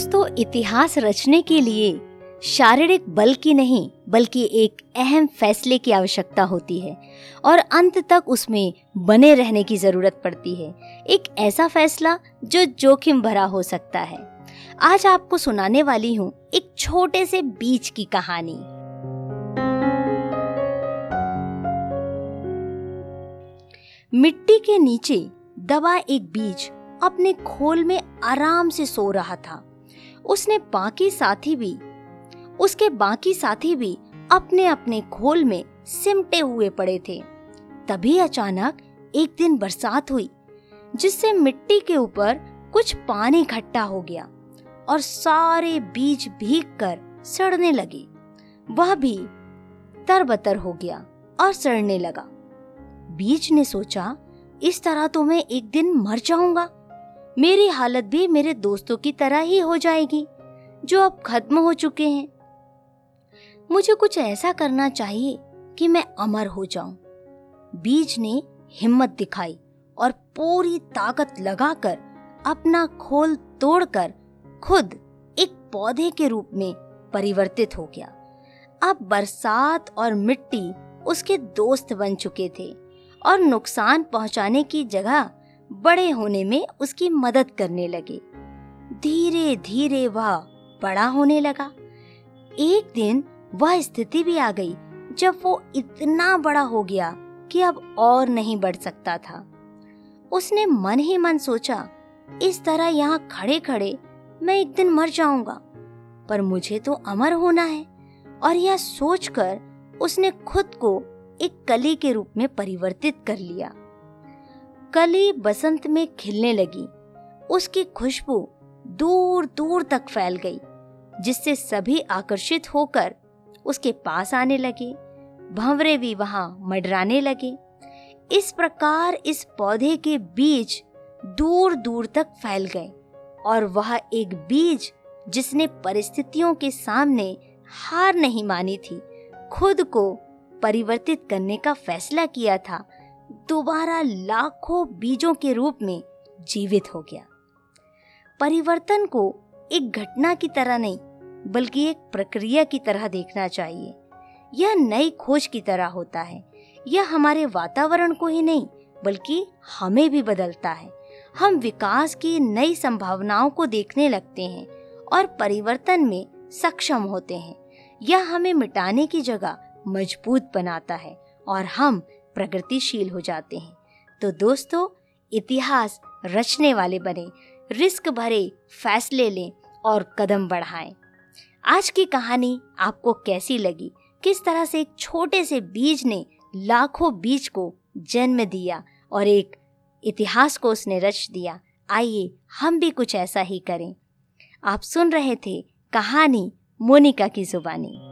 दोस्तों, इतिहास रचने के लिए शारीरिक बल की नहीं, बल्कि एक अहम फैसले की आवश्यकता होती है और अंत तक उसमें बने रहने की ज़रूरत पड़ती है। एक ऐसा फैसला जो जोखिम भरा हो सकता है। आज आपको सुनाने वाली हूँ एक छोटे से बीज की कहानी। मिट्टी के नीचे दबा एक बीज अपने खोल में आराम से सो रहा था। उसने बाकी साथी भी, उसके बाकी साथी भी अपने अपने खोल में सिमटे हुए पड़े थे। तभी अचानक एक दिन बरसात हुई, जिससे मिट्टी के ऊपर कुछ पानी इकट्ठा हो गया और सारे बीज भीग कर सड़ने लगे। वह भी तरबतर हो गया और सड़ने लगा। बीज ने सोचा, इस तरह तो मैं एक दिन मर जाऊँगा। मेरी हालत भी मेरे दोस्तों की तरह ही हो जाएगी, जो अब खत्म हो चुके हैं। मुझे कुछ ऐसा करना चाहिए कि मैं अमर हो जाऊँ। बीज ने हिम्मत दिखाई और पूरी ताकत लगाकर अपना खोल तोड़कर खुद एक पौधे के रूप में परिवर्तित हो गया। अब बरसात और मिट्टी उसके दोस्त बन चुके थे और नुकसान पहुँचाने की जगह बड़े होने में उसकी मदद करने लगे। धीरे धीरे वह बड़ा होने लगा। एक दिन वह स्थिति भी आ गई, जब वो इतना बड़ा हो गया कि अब और नहीं बढ़ सकता था। उसने मन ही मन सोचा, इस तरह यहाँ खड़े खड़े मैं एक दिन मर जाऊँगा, पर मुझे तो अमर होना है। और यह सोचकर उसने खुद को एक कली के रूप में परिवर्तित कर लिया। कली बसंत में खिलने लगी। उसकी खुशबू दूर दूर तक फैल गई, जिससे सभी आकर्षित होकर उसके पास आने लगे। भंवरे भी वहाँ मडराने लगे। इस प्रकार इस पौधे के बीज दूर दूर तक फैल गए और वह एक बीज जिसने परिस्थितियों के सामने हार नहीं मानी थी, खुद को परिवर्तित करने का फैसला किया था। दोबारा लाखों बीजों के रूप में जीवित हो गया। परिवर्तन को एक घटना की तरह नहीं, बल्कि एक प्रक्रिया की तरह देखना चाहिए। यह नई खोज की तरह होता है। यह हमारे वातावरण को ही नहीं, बल्कि हमें भी बदलता है। हम विकास की नई संभावनाओं को देखने लगते हैं और परिवर्तन में सक्षम होते हैं। यह हमें मिटाने की जगह मज़बूत बनाता है और हम प्रगतिशील हो जाते हैं। तो दोस्तों, इतिहास रचने वाले बने, रिस्क भरे फैसले लें और कदम बढ़ाएँ। आज की कहानी आपको कैसी लगी? किस तरह से एक छोटे से बीज ने लाखों बीज को जन्म दिया और एक इतिहास को उसने रच दिया? आइए, हम भी कुछ ऐसा ही करें। आप सुन रहे थे कहानी मोनिका की जुबानी।